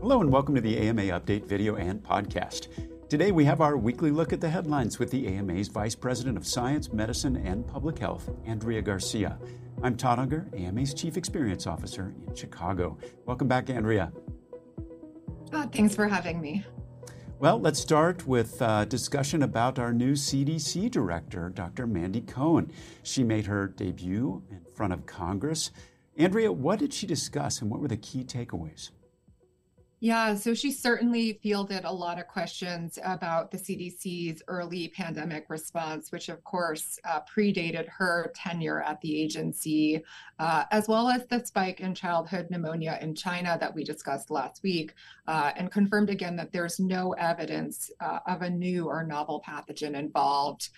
Hello, and welcome to the AMA Update video and podcast. Today, we have our weekly look at the headlines with the AMA's Vice President of Science, Medicine, and Public Health, Andrea Garcia. I'm Todd Unger, AMA's Chief Experience Officer in Chicago. Welcome back, Andrea. Uh, thanks for having me. Well, let's start with a discussion about our new CDC director, Dr. Mandy Cohen. She made her debut in front of Congress. Andrea, what did she discuss and what were the key takeaways? Yeah, so she certainly fielded a lot of questions about the CDC's early pandemic response, which of course uh, predated her tenure at the agency, uh, as well as the spike in childhood pneumonia in China that we discussed last week, uh, and confirmed again that there's no evidence uh, of a new or novel pathogen involved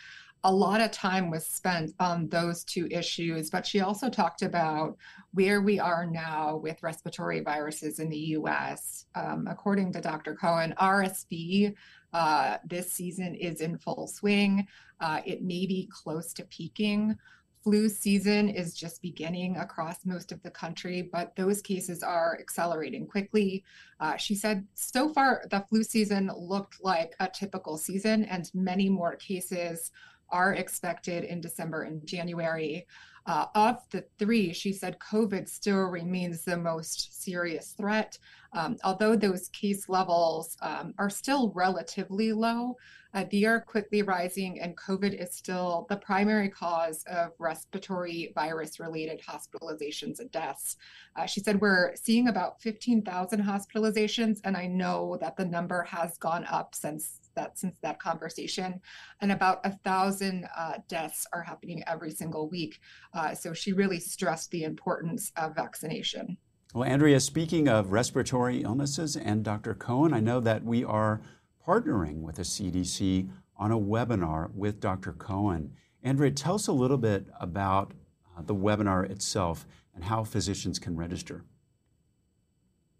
a lot of time was spent on those two issues, but she also talked about where we are now with respiratory viruses in the US. Um, according to Dr. Cohen, RSV uh, this season is in full swing. Uh, it may be close to peaking. Flu season is just beginning across most of the country, but those cases are accelerating quickly. Uh, she said so far the flu season looked like a typical season, and many more cases are expected in December and January. Uh, of the three, she said COVID still remains the most serious threat. Um, although those case levels um, are still relatively low, uh, they are quickly rising, and COVID is still the primary cause of respiratory virus related hospitalizations and deaths. Uh, she said we're seeing about 15,000 hospitalizations, and I know that the number has gone up since that since that conversation, and about a thousand uh, deaths are happening every single week. Uh, so she really stressed the importance of vaccination. Well, Andrea, speaking of respiratory illnesses and Dr. Cohen, I know that we are partnering with the CDC on a webinar with Dr. Cohen. Andrea, tell us a little bit about uh, the webinar itself and how physicians can register.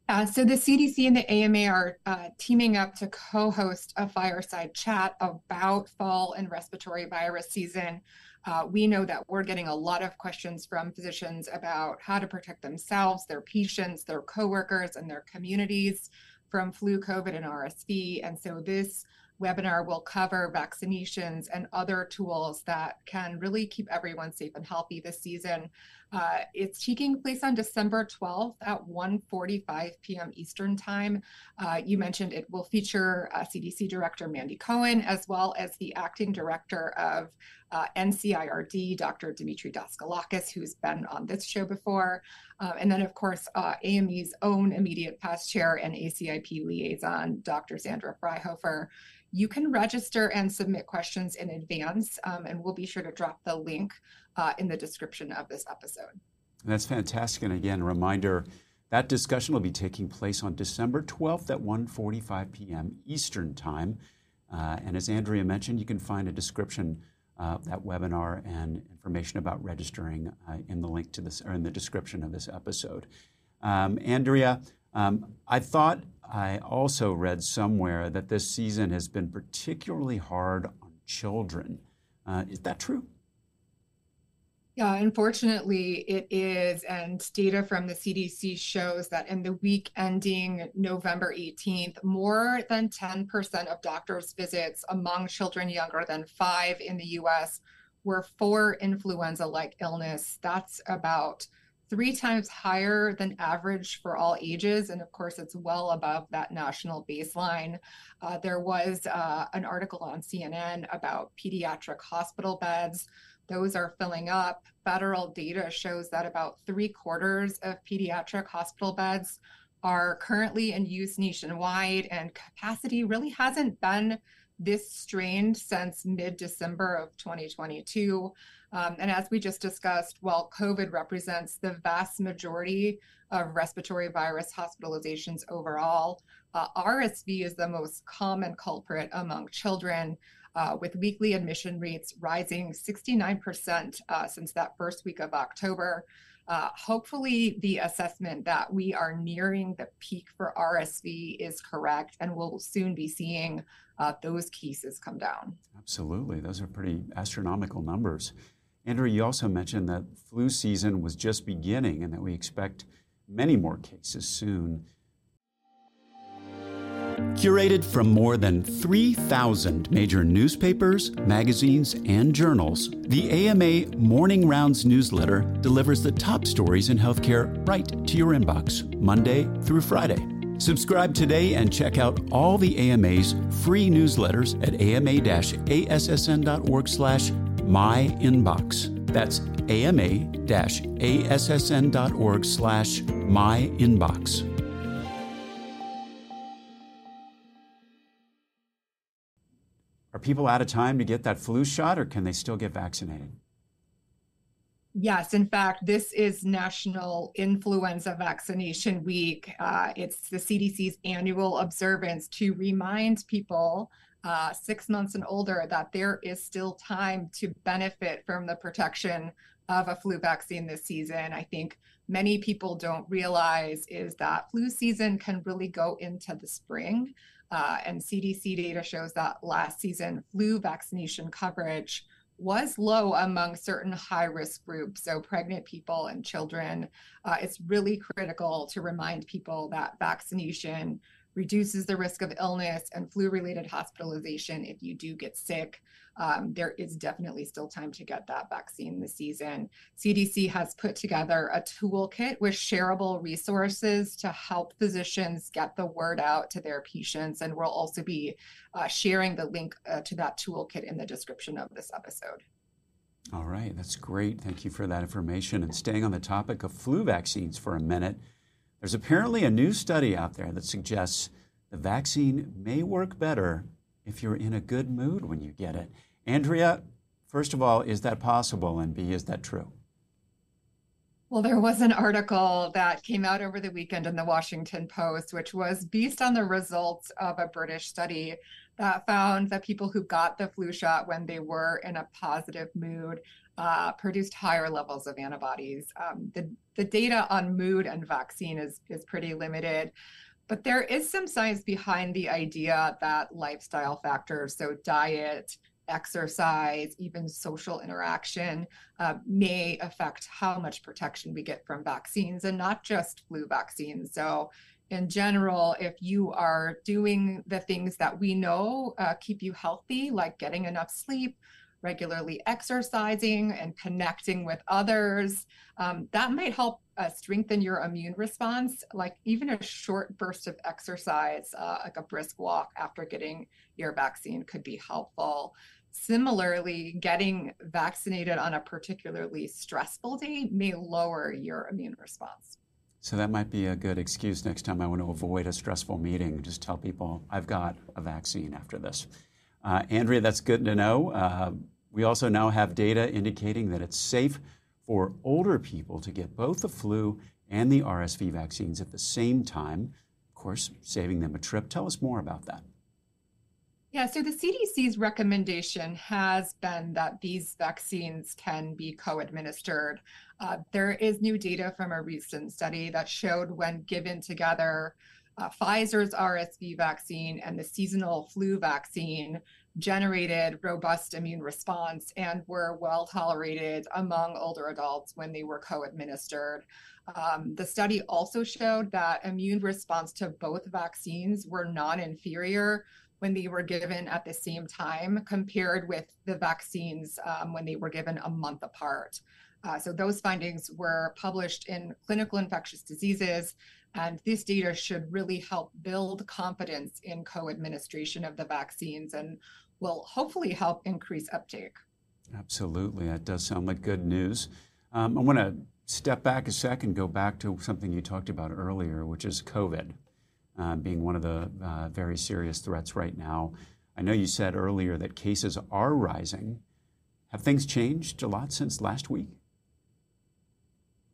Uh, so the CDC and the AMA are uh, teaming up to co-host a fireside chat about fall and respiratory virus season. Uh, we know that we're getting a lot of questions from physicians about how to protect themselves, their patients, their coworkers, and their communities from flu, COVID, and RSV. And so this webinar will cover vaccinations and other tools that can really keep everyone safe and healthy this season. Uh, it's taking place on December 12th at 1:45 p.m. Eastern Time. Uh, you mentioned it will feature uh, CDC Director Mandy Cohen as well as the Acting Director of uh, NCIRD, Dr. Demetre Daskalakis, who's been on this show before, uh, and then of course uh, AMA's own immediate past chair and ACIP liaison, Dr. Sandra Fryhofer you can register and submit questions in advance, um, and we'll be sure to drop the link uh, in the description of this episode. That's fantastic. And again, a reminder that discussion will be taking place on December 12th at 1:45 p.m. Eastern Time. Uh, and as Andrea mentioned, you can find a description of that webinar and information about registering uh, in the link to this or in the description of this episode. Um, Andrea, um, I thought I also read somewhere that this season has been particularly hard on children. Uh, is that true? Yeah, unfortunately, it is. And data from the CDC shows that in the week ending November 18th, more than 10% of doctors' visits among children younger than five in the US were for influenza like illness. That's about three times higher than average for all ages. And of course, it's well above that national baseline. Uh, there was uh, an article on CNN about pediatric hospital beds. Those are filling up. Federal data shows that about three quarters of pediatric hospital beds are currently in use nationwide, and capacity really hasn't been this strained since mid December of 2022. Um, and as we just discussed, while COVID represents the vast majority of respiratory virus hospitalizations overall, uh, RSV is the most common culprit among children, uh, with weekly admission rates rising 69% uh, since that first week of October. Uh, hopefully, the assessment that we are nearing the peak for RSV is correct, and we'll soon be seeing uh, those cases come down. Absolutely. Those are pretty astronomical numbers. Andrea, you also mentioned that flu season was just beginning and that we expect many more cases soon. Curated from more than 3,000 major newspapers, magazines, and journals, the AMA Morning Rounds newsletter delivers the top stories in healthcare right to your inbox, Monday through Friday. Subscribe today and check out all the AMA's free newsletters at ama-assn.org slash myinbox. That's ama-assn.org slash myinbox. Are people out of time to get that flu shot or can they still get vaccinated? Yes, in fact, this is National Influenza Vaccination Week. Uh, it's the CDC's annual observance to remind people uh, six months and older that there is still time to benefit from the protection of a flu vaccine this season. I think many people don't realize is that flu season can really go into the spring. Uh, and CDC data shows that last season, flu vaccination coverage was low among certain high risk groups, so pregnant people and children. Uh, it's really critical to remind people that vaccination reduces the risk of illness and flu related hospitalization if you do get sick. Um, there is definitely still time to get that vaccine this season. CDC has put together a toolkit with shareable resources to help physicians get the word out to their patients. And we'll also be uh, sharing the link uh, to that toolkit in the description of this episode. All right, that's great. Thank you for that information. And staying on the topic of flu vaccines for a minute, there's apparently a new study out there that suggests the vaccine may work better if you're in a good mood when you get it. Andrea, first of all, is that possible? And B, is that true? Well, there was an article that came out over the weekend in the Washington Post, which was based on the results of a British study that found that people who got the flu shot when they were in a positive mood uh, produced higher levels of antibodies. Um, the, the data on mood and vaccine is, is pretty limited. But there is some science behind the idea that lifestyle factors, so diet, exercise, even social interaction, uh, may affect how much protection we get from vaccines and not just flu vaccines. So, in general, if you are doing the things that we know uh, keep you healthy, like getting enough sleep, regularly exercising and connecting with others. Um, that might help uh, strengthen your immune response. Like even a short burst of exercise, uh, like a brisk walk after getting your vaccine, could be helpful. Similarly, getting vaccinated on a particularly stressful day may lower your immune response. So that might be a good excuse next time I want to avoid a stressful meeting. Just tell people I've got a vaccine after this. Uh, Andrea, that's good to know. Uh, we also now have data indicating that it's safe for older people to get both the flu and the RSV vaccines at the same time, of course, saving them a trip. Tell us more about that. Yeah, so the CDC's recommendation has been that these vaccines can be co administered. Uh, there is new data from a recent study that showed when given together, uh, Pfizer's RSV vaccine and the seasonal flu vaccine generated robust immune response and were well tolerated among older adults when they were co administered. Um, the study also showed that immune response to both vaccines were non inferior when they were given at the same time compared with the vaccines um, when they were given a month apart. Uh, so those findings were published in Clinical Infectious Diseases, and this data should really help build confidence in co-administration of the vaccines and will hopefully help increase uptake. Absolutely, that does sound like good news. Um, I want to step back a second, go back to something you talked about earlier, which is COVID uh, being one of the uh, very serious threats right now. I know you said earlier that cases are rising. Have things changed a lot since last week?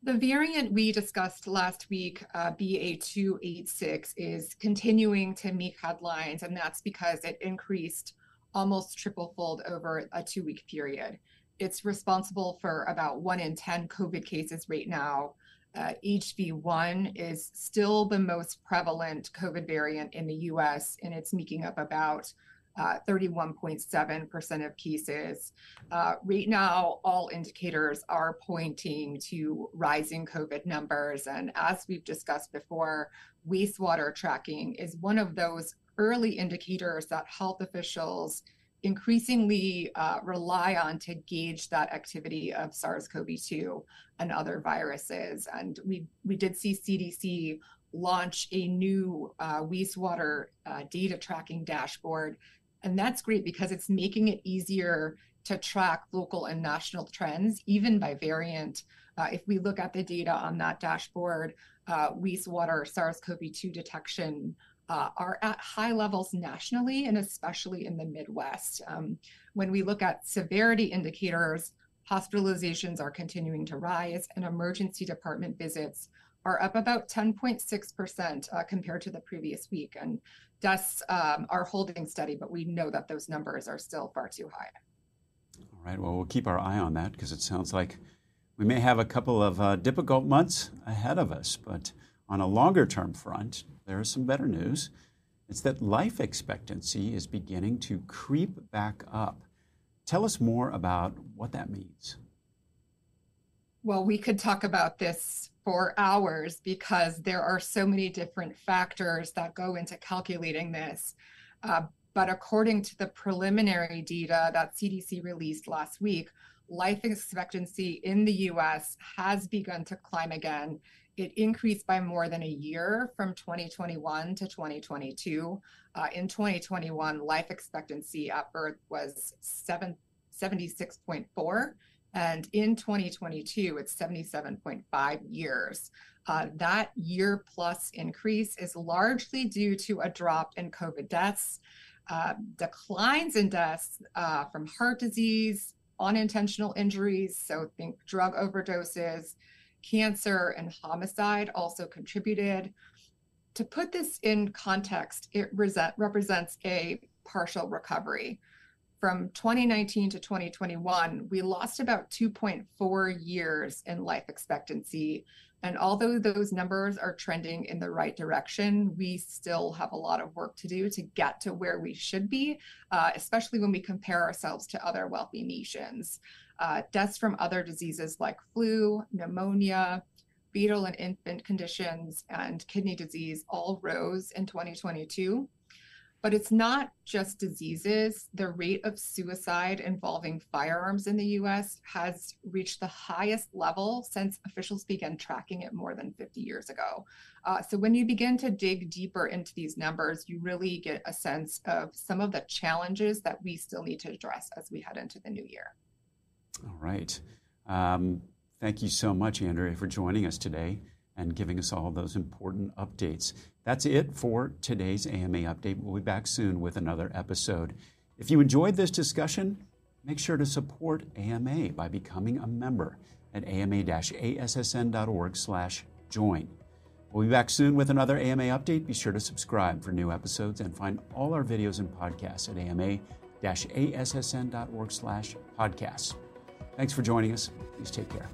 The variant we discussed last week, uh, BA.2.86, is continuing to make headlines, and that's because it increased almost triple fold over a two week period. It's responsible for about one in 10 COVID cases right now. Uh, HV.1 is still the most prevalent COVID variant in the US, and it's making up about 31.7% uh, of cases. Uh, right now, all indicators are pointing to rising COVID numbers. And as we've discussed before, wastewater tracking is one of those early indicators that health officials increasingly uh, rely on to gauge that activity of SARS-CoV-2 and other viruses. And we we did see CDC launch a new uh, wastewater uh, data tracking dashboard, and that's great because it's making it easier to track local and national trends, even by variant. Uh, if we look at the data on that dashboard, uh, wastewater SARS-CoV-2 detection uh, are at high levels nationally and especially in the Midwest. Um, when we look at severity indicators, hospitalizations are continuing to rise and emergency department visits are up about 10.6% uh, compared to the previous week. And deaths um, are holding steady, but we know that those numbers are still far too high. All right, well, we'll keep our eye on that because it sounds like we may have a couple of uh, difficult months ahead of us. But on a longer term front, there is some better news. It's that life expectancy is beginning to creep back up. Tell us more about what that means. Well, we could talk about this for hours because there are so many different factors that go into calculating this. Uh, but according to the preliminary data that CDC released last week, life expectancy in the US has begun to climb again it increased by more than a year from 2021 to 2022. Uh, in 2021, life expectancy at birth was 7, 76.4, and in 2022, it's 77.5 years. Uh, that year plus increase is largely due to a drop in COVID deaths, uh, declines in deaths uh, from heart disease, unintentional injuries, so think drug overdoses cancer and homicide also contributed. To put this in context, it represents a partial recovery. From 2019 to 2021, we lost about 2.4 years in life expectancy. And although those numbers are trending in the right direction, we still have a lot of work to do to get to where we should be, uh, especially when we compare ourselves to other wealthy nations. Uh, deaths from other diseases like flu, pneumonia, fetal and infant conditions, and kidney disease all rose in 2022. But it's not just diseases. The rate of suicide involving firearms in the US has reached the highest level since officials began tracking it more than 50 years ago. Uh, so when you begin to dig deeper into these numbers, you really get a sense of some of the challenges that we still need to address as we head into the new year. All right. Um, thank you so much, Andrea, for joining us today and giving us all those important updates. That's it for today's AMA update. We'll be back soon with another episode. If you enjoyed this discussion, make sure to support AMA by becoming a member at ama-assn.org/join. We'll be back soon with another AMA update. Be sure to subscribe for new episodes and find all our videos and podcasts at ama-assn.org/podcasts. Thanks for joining us. Please take care.